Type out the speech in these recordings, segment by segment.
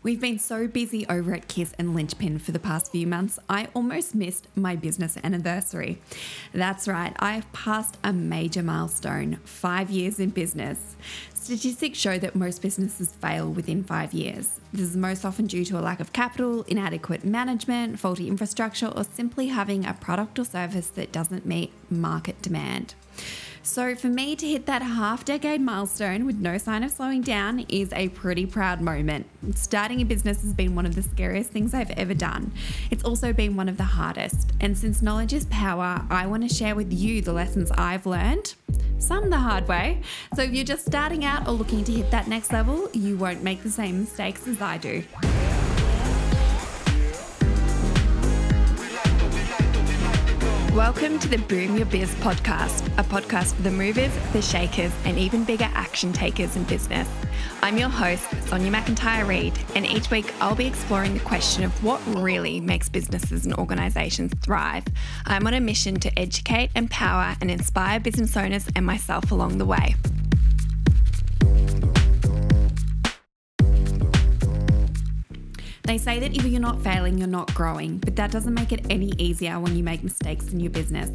We've been so busy over at Kiss and Linchpin for the past few months, I almost missed my business anniversary. That's right, I've passed a major milestone five years in business. Statistics show that most businesses fail within five years. This is most often due to a lack of capital, inadequate management, faulty infrastructure, or simply having a product or service that doesn't meet market demand. So, for me to hit that half decade milestone with no sign of slowing down is a pretty proud moment. Starting a business has been one of the scariest things I've ever done. It's also been one of the hardest. And since knowledge is power, I want to share with you the lessons I've learned, some the hard way. So, if you're just starting out or looking to hit that next level, you won't make the same mistakes as I do. Welcome to the Boom Your Biz podcast, a podcast for the movers, the shakers, and even bigger action takers in business. I'm your host, Sonia McIntyre Reid, and each week I'll be exploring the question of what really makes businesses and organizations thrive. I'm on a mission to educate, empower, and inspire business owners and myself along the way. They say that if you're not failing, you're not growing, but that doesn't make it any easier when you make mistakes in your business.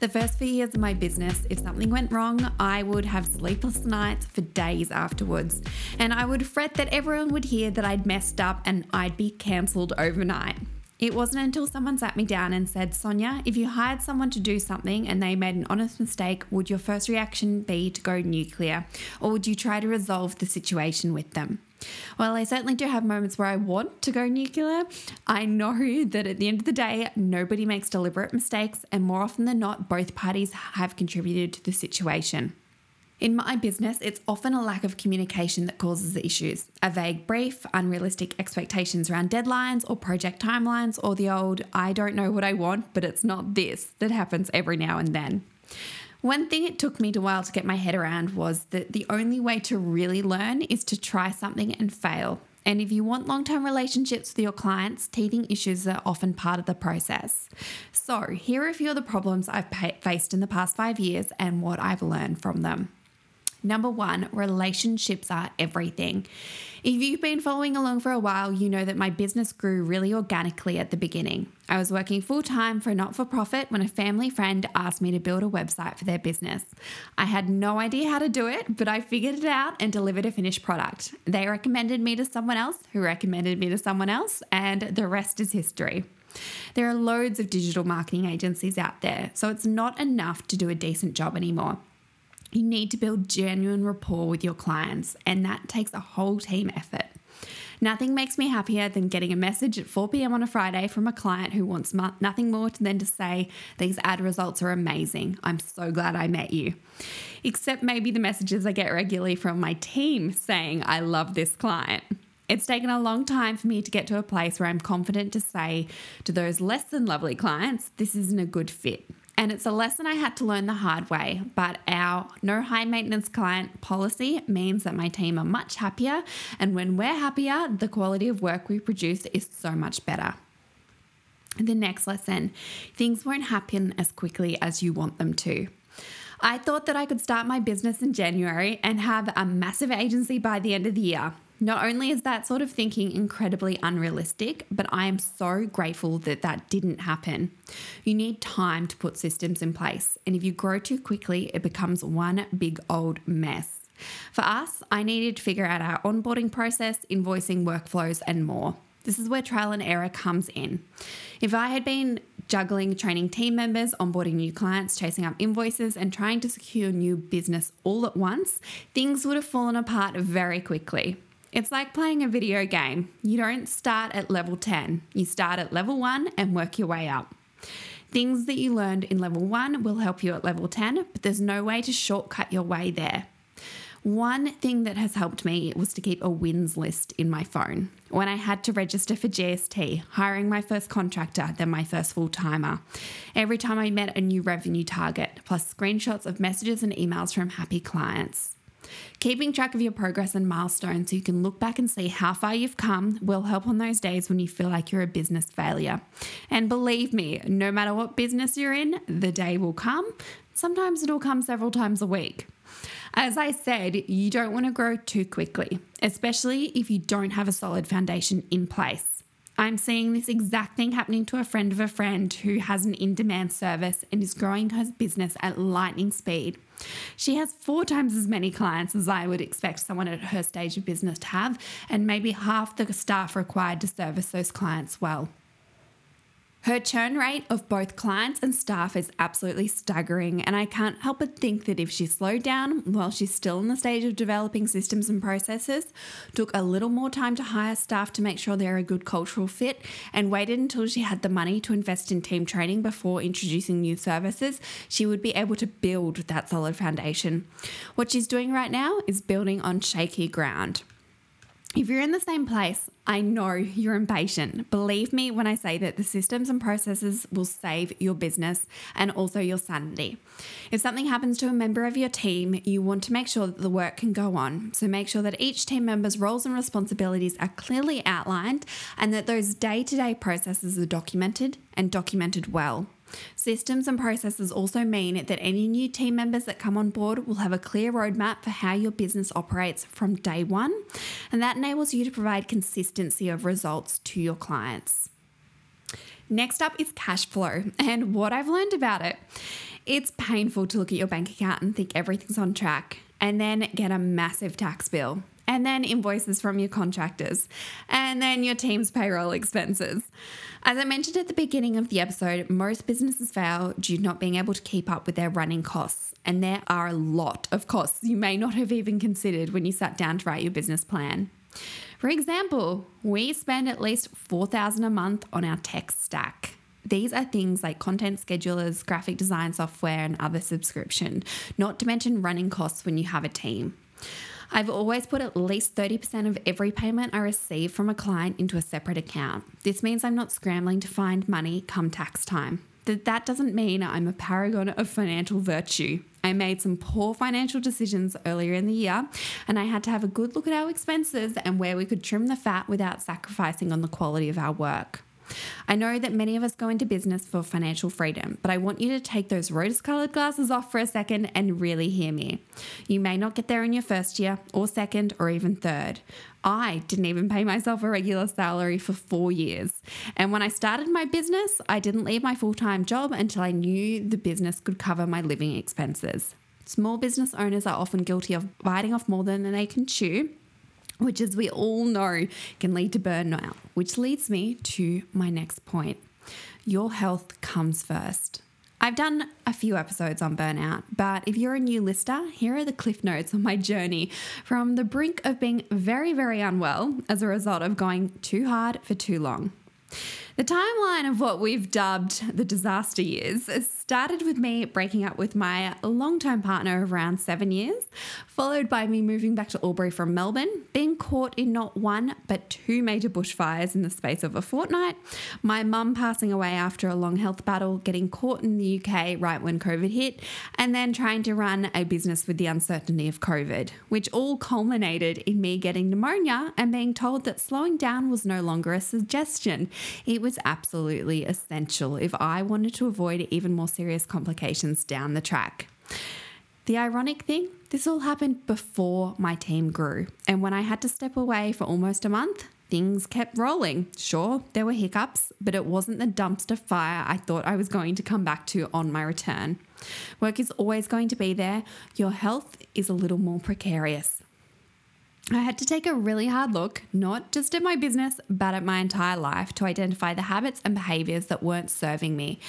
The first few years of my business, if something went wrong, I would have sleepless nights for days afterwards. And I would fret that everyone would hear that I'd messed up and I'd be cancelled overnight. It wasn't until someone sat me down and said, Sonia, if you hired someone to do something and they made an honest mistake, would your first reaction be to go nuclear? Or would you try to resolve the situation with them? Well, I certainly do have moments where I want to go nuclear, I know that at the end of the day, nobody makes deliberate mistakes, and more often than not, both parties have contributed to the situation. In my business, it's often a lack of communication that causes the issues. A vague brief, unrealistic expectations around deadlines or project timelines, or the old, I don't know what I want, but it's not this, that happens every now and then. One thing it took me a while to get my head around was that the only way to really learn is to try something and fail. And if you want long term relationships with your clients, teething issues are often part of the process. So, here are a few of the problems I've faced in the past five years and what I've learned from them. Number one, relationships are everything. If you've been following along for a while, you know that my business grew really organically at the beginning. I was working full time for a not for profit when a family friend asked me to build a website for their business. I had no idea how to do it, but I figured it out and delivered a finished product. They recommended me to someone else who recommended me to someone else, and the rest is history. There are loads of digital marketing agencies out there, so it's not enough to do a decent job anymore. You need to build genuine rapport with your clients, and that takes a whole team effort. Nothing makes me happier than getting a message at 4 pm on a Friday from a client who wants nothing more than to say, These ad results are amazing. I'm so glad I met you. Except maybe the messages I get regularly from my team saying, I love this client. It's taken a long time for me to get to a place where I'm confident to say to those less than lovely clients, This isn't a good fit. And it's a lesson I had to learn the hard way, but our no high maintenance client policy means that my team are much happier. And when we're happier, the quality of work we produce is so much better. The next lesson things won't happen as quickly as you want them to. I thought that I could start my business in January and have a massive agency by the end of the year. Not only is that sort of thinking incredibly unrealistic, but I am so grateful that that didn't happen. You need time to put systems in place, and if you grow too quickly, it becomes one big old mess. For us, I needed to figure out our onboarding process, invoicing workflows, and more. This is where trial and error comes in. If I had been juggling training team members, onboarding new clients, chasing up invoices, and trying to secure new business all at once, things would have fallen apart very quickly. It's like playing a video game. You don't start at level 10, you start at level 1 and work your way up. Things that you learned in level 1 will help you at level 10, but there's no way to shortcut your way there. One thing that has helped me was to keep a wins list in my phone. When I had to register for GST, hiring my first contractor, then my first full timer. Every time I met a new revenue target, plus screenshots of messages and emails from happy clients. Keeping track of your progress and milestones so you can look back and see how far you've come will help on those days when you feel like you're a business failure. And believe me, no matter what business you're in, the day will come. Sometimes it'll come several times a week. As I said, you don't want to grow too quickly, especially if you don't have a solid foundation in place. I'm seeing this exact thing happening to a friend of a friend who has an in demand service and is growing her business at lightning speed. She has four times as many clients as I would expect someone at her stage of business to have, and maybe half the staff required to service those clients well. Her churn rate of both clients and staff is absolutely staggering, and I can't help but think that if she slowed down while she's still in the stage of developing systems and processes, took a little more time to hire staff to make sure they're a good cultural fit, and waited until she had the money to invest in team training before introducing new services, she would be able to build that solid foundation. What she's doing right now is building on shaky ground. If you're in the same place, I know you're impatient. Believe me when I say that the systems and processes will save your business and also your sanity. If something happens to a member of your team, you want to make sure that the work can go on. So make sure that each team member's roles and responsibilities are clearly outlined and that those day to day processes are documented and documented well. Systems and processes also mean that any new team members that come on board will have a clear roadmap for how your business operates from day one, and that enables you to provide consistency of results to your clients. Next up is cash flow and what I've learned about it. It's painful to look at your bank account and think everything's on track and then get a massive tax bill and then invoices from your contractors, and then your team's payroll expenses. As I mentioned at the beginning of the episode, most businesses fail due to not being able to keep up with their running costs, and there are a lot of costs you may not have even considered when you sat down to write your business plan. For example, we spend at least 4000 a month on our tech stack. These are things like content schedulers, graphic design software, and other subscription, not to mention running costs when you have a team. I've always put at least 30% of every payment I receive from a client into a separate account. This means I'm not scrambling to find money come tax time. That that doesn't mean I'm a paragon of financial virtue. I made some poor financial decisions earlier in the year, and I had to have a good look at our expenses and where we could trim the fat without sacrificing on the quality of our work. I know that many of us go into business for financial freedom, but I want you to take those rose colored glasses off for a second and really hear me. You may not get there in your first year, or second, or even third. I didn't even pay myself a regular salary for four years. And when I started my business, I didn't leave my full time job until I knew the business could cover my living expenses. Small business owners are often guilty of biting off more than they can chew which, as we all know, can lead to burnout, which leads me to my next point. Your health comes first. I've done a few episodes on burnout, but if you're a new listener, here are the cliff notes on my journey from the brink of being very, very unwell as a result of going too hard for too long. The timeline of what we've dubbed the disaster years started with me breaking up with my long-term partner of around seven years, followed by me moving back to Albury from Melbourne, being caught in not one but two major bushfires in the space of a fortnight, my mum passing away after a long health battle, getting caught in the UK right when COVID hit, and then trying to run a business with the uncertainty of COVID, which all culminated in me getting pneumonia and being told that slowing down was no longer a suggestion. It was absolutely essential if I wanted to avoid even more serious complications down the track. The ironic thing, this all happened before my team grew. And when I had to step away for almost a month, things kept rolling. Sure, there were hiccups, but it wasn't the dumpster fire I thought I was going to come back to on my return. Work is always going to be there. Your health is a little more precarious. I had to take a really hard look, not just at my business, but at my entire life to identify the habits and behaviors that weren't serving me.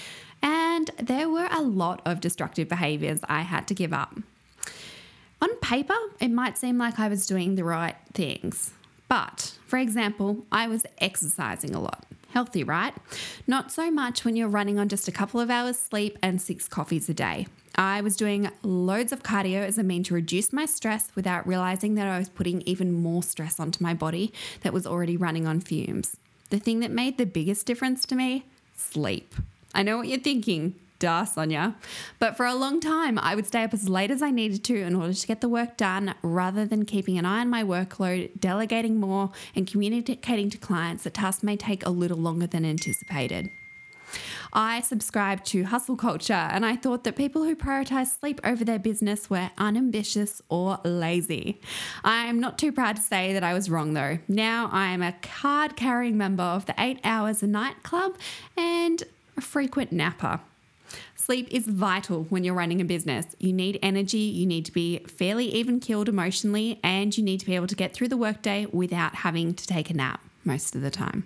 And there were a lot of destructive behaviors I had to give up. On paper, it might seem like I was doing the right things. But, for example, I was exercising a lot. Healthy, right? Not so much when you're running on just a couple of hours sleep and six coffees a day. I was doing loads of cardio as a mean to reduce my stress without realizing that I was putting even more stress onto my body that was already running on fumes. The thing that made the biggest difference to me sleep. I know what you're thinking. Duh, Sonia. But for a long time, I would stay up as late as I needed to in order to get the work done rather than keeping an eye on my workload, delegating more, and communicating to clients that tasks may take a little longer than anticipated. I subscribe to hustle culture and I thought that people who prioritize sleep over their business were unambitious or lazy. I'm not too proud to say that I was wrong though. Now I am a card carrying member of the 8 Hours a Night Club and a frequent napper. Sleep is vital when you're running a business. You need energy, you need to be fairly even keeled emotionally, and you need to be able to get through the workday without having to take a nap most of the time.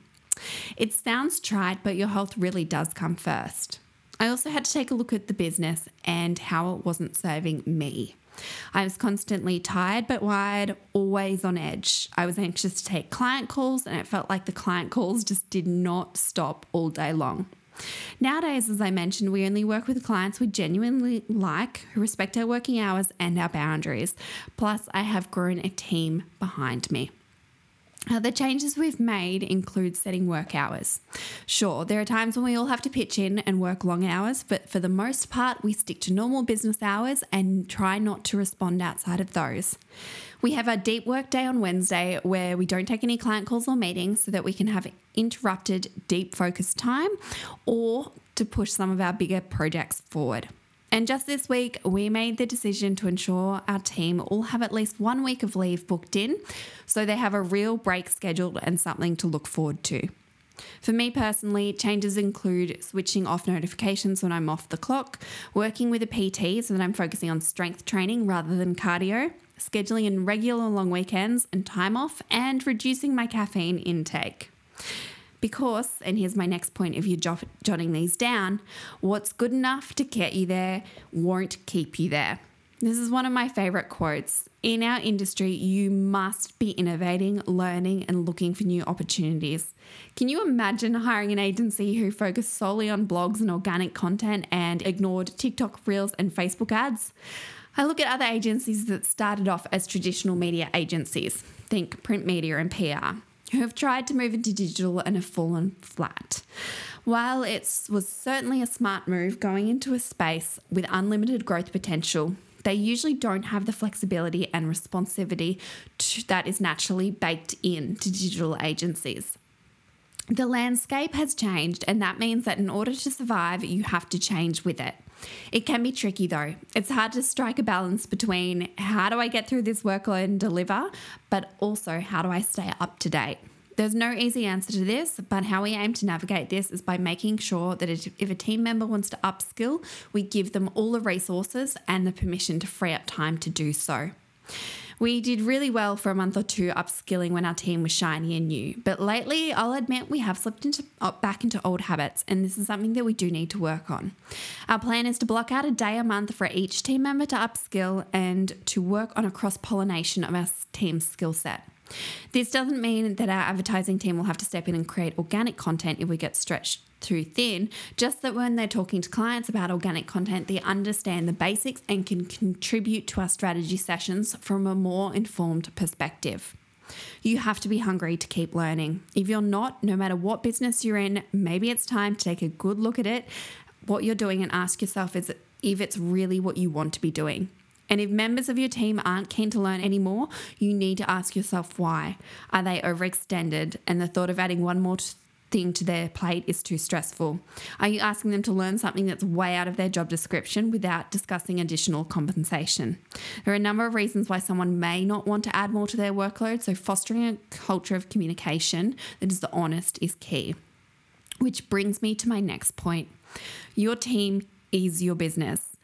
It sounds trite, but your health really does come first. I also had to take a look at the business and how it wasn't serving me. I was constantly tired but wired, always on edge. I was anxious to take client calls, and it felt like the client calls just did not stop all day long. Nowadays, as I mentioned, we only work with clients we genuinely like, who respect our working hours and our boundaries. Plus, I have grown a team behind me. Uh, the changes we've made include setting work hours. Sure, there are times when we all have to pitch in and work long hours, but for the most part, we stick to normal business hours and try not to respond outside of those. We have our deep work day on Wednesday where we don't take any client calls or meetings so that we can have interrupted deep focus time or to push some of our bigger projects forward. And just this week, we made the decision to ensure our team all have at least one week of leave booked in so they have a real break scheduled and something to look forward to. For me personally, changes include switching off notifications when I'm off the clock, working with a PT so that I'm focusing on strength training rather than cardio, scheduling in regular long weekends and time off, and reducing my caffeine intake. Because, and here's my next point if you're jotting these down, what's good enough to get you there won't keep you there. This is one of my favorite quotes. In our industry, you must be innovating, learning, and looking for new opportunities. Can you imagine hiring an agency who focused solely on blogs and organic content and ignored TikTok reels and Facebook ads? I look at other agencies that started off as traditional media agencies, think print media and PR who have tried to move into digital and have fallen flat. While it was certainly a smart move going into a space with unlimited growth potential, they usually don't have the flexibility and responsivity to, that is naturally baked in to digital agencies. The landscape has changed, and that means that in order to survive, you have to change with it. It can be tricky though. It's hard to strike a balance between how do I get through this workload and deliver, but also how do I stay up to date. There's no easy answer to this, but how we aim to navigate this is by making sure that if a team member wants to upskill, we give them all the resources and the permission to free up time to do so. We did really well for a month or two upskilling when our team was shiny and new, but lately I'll admit we have slipped into back into old habits, and this is something that we do need to work on. Our plan is to block out a day a month for each team member to upskill and to work on a cross pollination of our team's skill set. This doesn't mean that our advertising team will have to step in and create organic content if we get stretched too thin, just that when they're talking to clients about organic content, they understand the basics and can contribute to our strategy sessions from a more informed perspective. You have to be hungry to keep learning. If you're not, no matter what business you're in, maybe it's time to take a good look at it, what you're doing, and ask yourself is if it's really what you want to be doing. And if members of your team aren't keen to learn anymore, you need to ask yourself why. Are they overextended? And the thought of adding one more thing to their plate is too stressful? Are you asking them to learn something that's way out of their job description without discussing additional compensation? There are a number of reasons why someone may not want to add more to their workload, so fostering a culture of communication that is the honest is key. Which brings me to my next point your team is your business.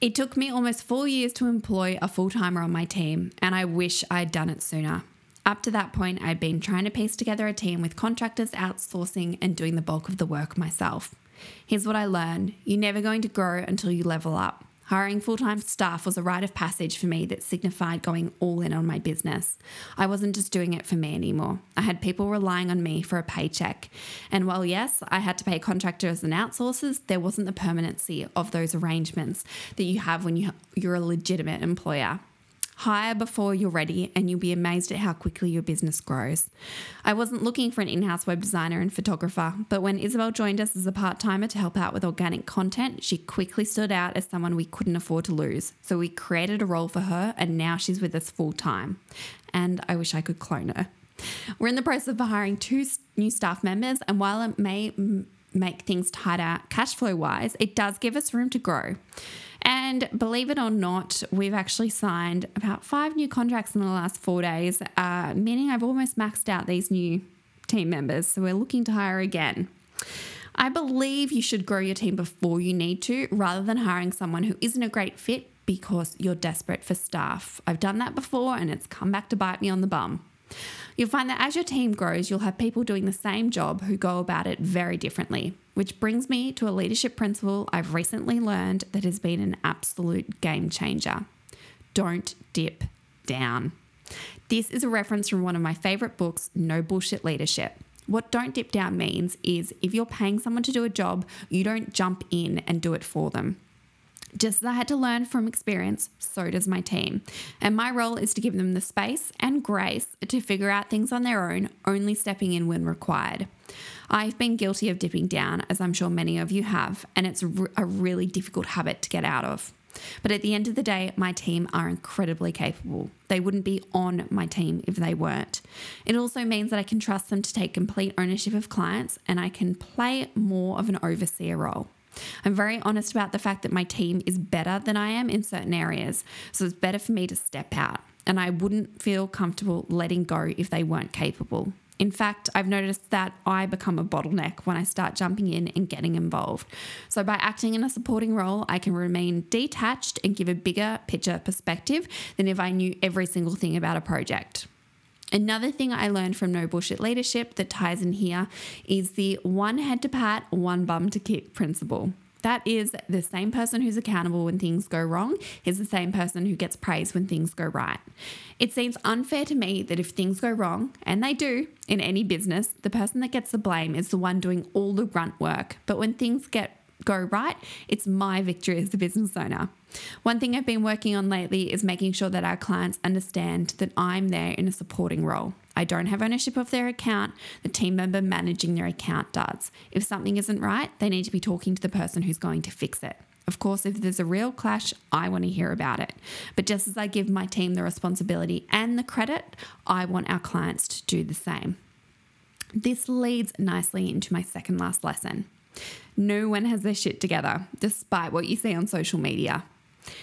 It took me almost four years to employ a full timer on my team, and I wish I'd done it sooner. Up to that point, I'd been trying to piece together a team with contractors outsourcing and doing the bulk of the work myself. Here's what I learned you're never going to grow until you level up. Hiring full time staff was a rite of passage for me that signified going all in on my business. I wasn't just doing it for me anymore. I had people relying on me for a paycheck. And while, yes, I had to pay contractors and outsourcers, there wasn't the permanency of those arrangements that you have when you, you're a legitimate employer. Hire before you're ready, and you'll be amazed at how quickly your business grows. I wasn't looking for an in house web designer and photographer, but when Isabel joined us as a part timer to help out with organic content, she quickly stood out as someone we couldn't afford to lose. So we created a role for her, and now she's with us full time. And I wish I could clone her. We're in the process of hiring two new staff members, and while it may make things tighter cash flow wise, it does give us room to grow. And believe it or not, we've actually signed about five new contracts in the last four days, uh, meaning I've almost maxed out these new team members. So we're looking to hire again. I believe you should grow your team before you need to, rather than hiring someone who isn't a great fit because you're desperate for staff. I've done that before and it's come back to bite me on the bum. You'll find that as your team grows, you'll have people doing the same job who go about it very differently, which brings me to a leadership principle I've recently learned that has been an absolute game changer. Don't dip down. This is a reference from one of my favorite books, No Bullshit Leadership. What don't dip down means is if you're paying someone to do a job, you don't jump in and do it for them. Just as I had to learn from experience, so does my team. And my role is to give them the space and grace to figure out things on their own, only stepping in when required. I've been guilty of dipping down, as I'm sure many of you have, and it's a really difficult habit to get out of. But at the end of the day, my team are incredibly capable. They wouldn't be on my team if they weren't. It also means that I can trust them to take complete ownership of clients and I can play more of an overseer role. I'm very honest about the fact that my team is better than I am in certain areas, so it's better for me to step out, and I wouldn't feel comfortable letting go if they weren't capable. In fact, I've noticed that I become a bottleneck when I start jumping in and getting involved. So, by acting in a supporting role, I can remain detached and give a bigger picture perspective than if I knew every single thing about a project. Another thing I learned from No Bullshit Leadership that ties in here is the one head to pat, one bum to kick principle. That is the same person who's accountable when things go wrong is the same person who gets praised when things go right. It seems unfair to me that if things go wrong, and they do in any business, the person that gets the blame is the one doing all the grunt work. But when things get go right, it's my victory as the business owner. One thing I've been working on lately is making sure that our clients understand that I'm there in a supporting role. I don't have ownership of their account, the team member managing their account does. If something isn't right, they need to be talking to the person who's going to fix it. Of course, if there's a real clash, I want to hear about it. But just as I give my team the responsibility and the credit, I want our clients to do the same. This leads nicely into my second last lesson. No one has their shit together, despite what you see on social media.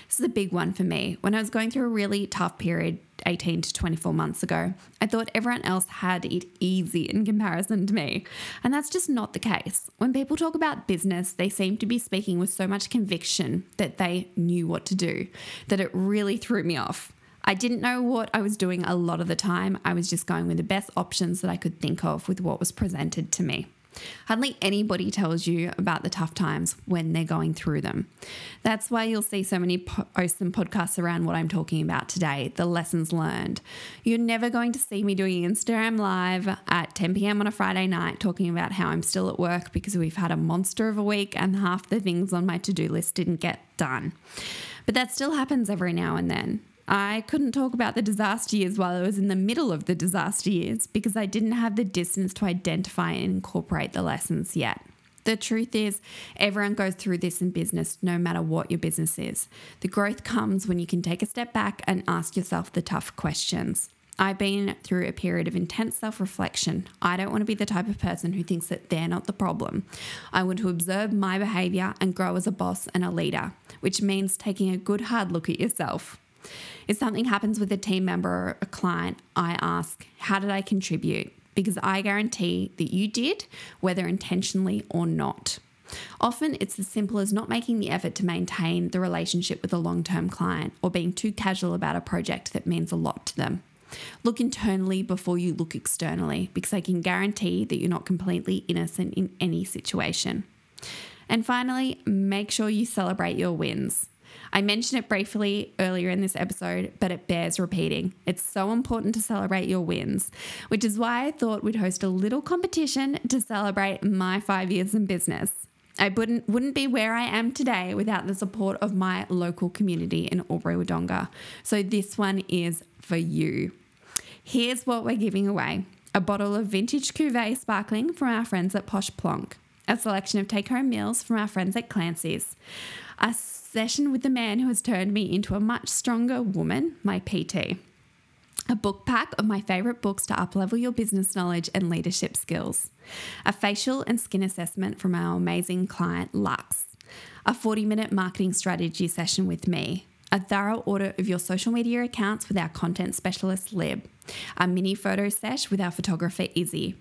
This is a big one for me. When I was going through a really tough period 18 to 24 months ago, I thought everyone else had it easy in comparison to me. And that's just not the case. When people talk about business, they seem to be speaking with so much conviction that they knew what to do that it really threw me off. I didn't know what I was doing a lot of the time. I was just going with the best options that I could think of with what was presented to me. Hardly anybody tells you about the tough times when they're going through them. That's why you'll see so many posts and podcasts around what I'm talking about today the lessons learned. You're never going to see me doing Instagram Live at 10 p.m. on a Friday night talking about how I'm still at work because we've had a monster of a week and half the things on my to do list didn't get done. But that still happens every now and then. I couldn't talk about the disaster years while I was in the middle of the disaster years because I didn't have the distance to identify and incorporate the lessons yet. The truth is, everyone goes through this in business, no matter what your business is. The growth comes when you can take a step back and ask yourself the tough questions. I've been through a period of intense self reflection. I don't want to be the type of person who thinks that they're not the problem. I want to observe my behavior and grow as a boss and a leader, which means taking a good hard look at yourself. If something happens with a team member or a client, I ask, How did I contribute? Because I guarantee that you did, whether intentionally or not. Often it's as simple as not making the effort to maintain the relationship with a long term client or being too casual about a project that means a lot to them. Look internally before you look externally because I can guarantee that you're not completely innocent in any situation. And finally, make sure you celebrate your wins. I mentioned it briefly earlier in this episode, but it bears repeating. It's so important to celebrate your wins, which is why I thought we'd host a little competition to celebrate my five years in business. I wouldn't, wouldn't be where I am today without the support of my local community in Albury Wodonga. So this one is for you. Here's what we're giving away a bottle of vintage cuvee sparkling from our friends at Posh Plonk, a selection of take home meals from our friends at Clancy's, a session with the man who has turned me into a much stronger woman, my PT. a book pack of my favorite books to uplevel your business knowledge and leadership skills, a facial and skin assessment from our amazing client Lux, a 40 minute marketing strategy session with me, a thorough audit of your social media accounts with our content specialist Lib, a mini photo sesh with our photographer Izzy,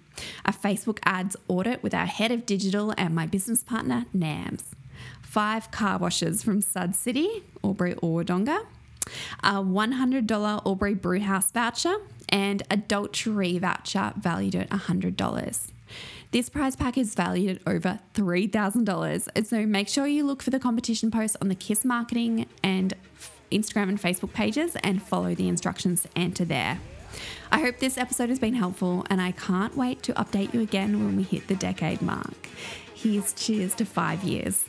a Facebook ads audit with our head of digital and my business partner Nams, five car washes from Sud City, or Wodonga, a $100 Albury Brewhouse voucher, and a Dolce voucher valued at $100. This prize pack is valued at over $3,000. So make sure you look for the competition post on the KISS Marketing and Instagram and Facebook pages and follow the instructions to enter there. I hope this episode has been helpful and I can't wait to update you again when we hit the decade mark. Here's cheers to five years.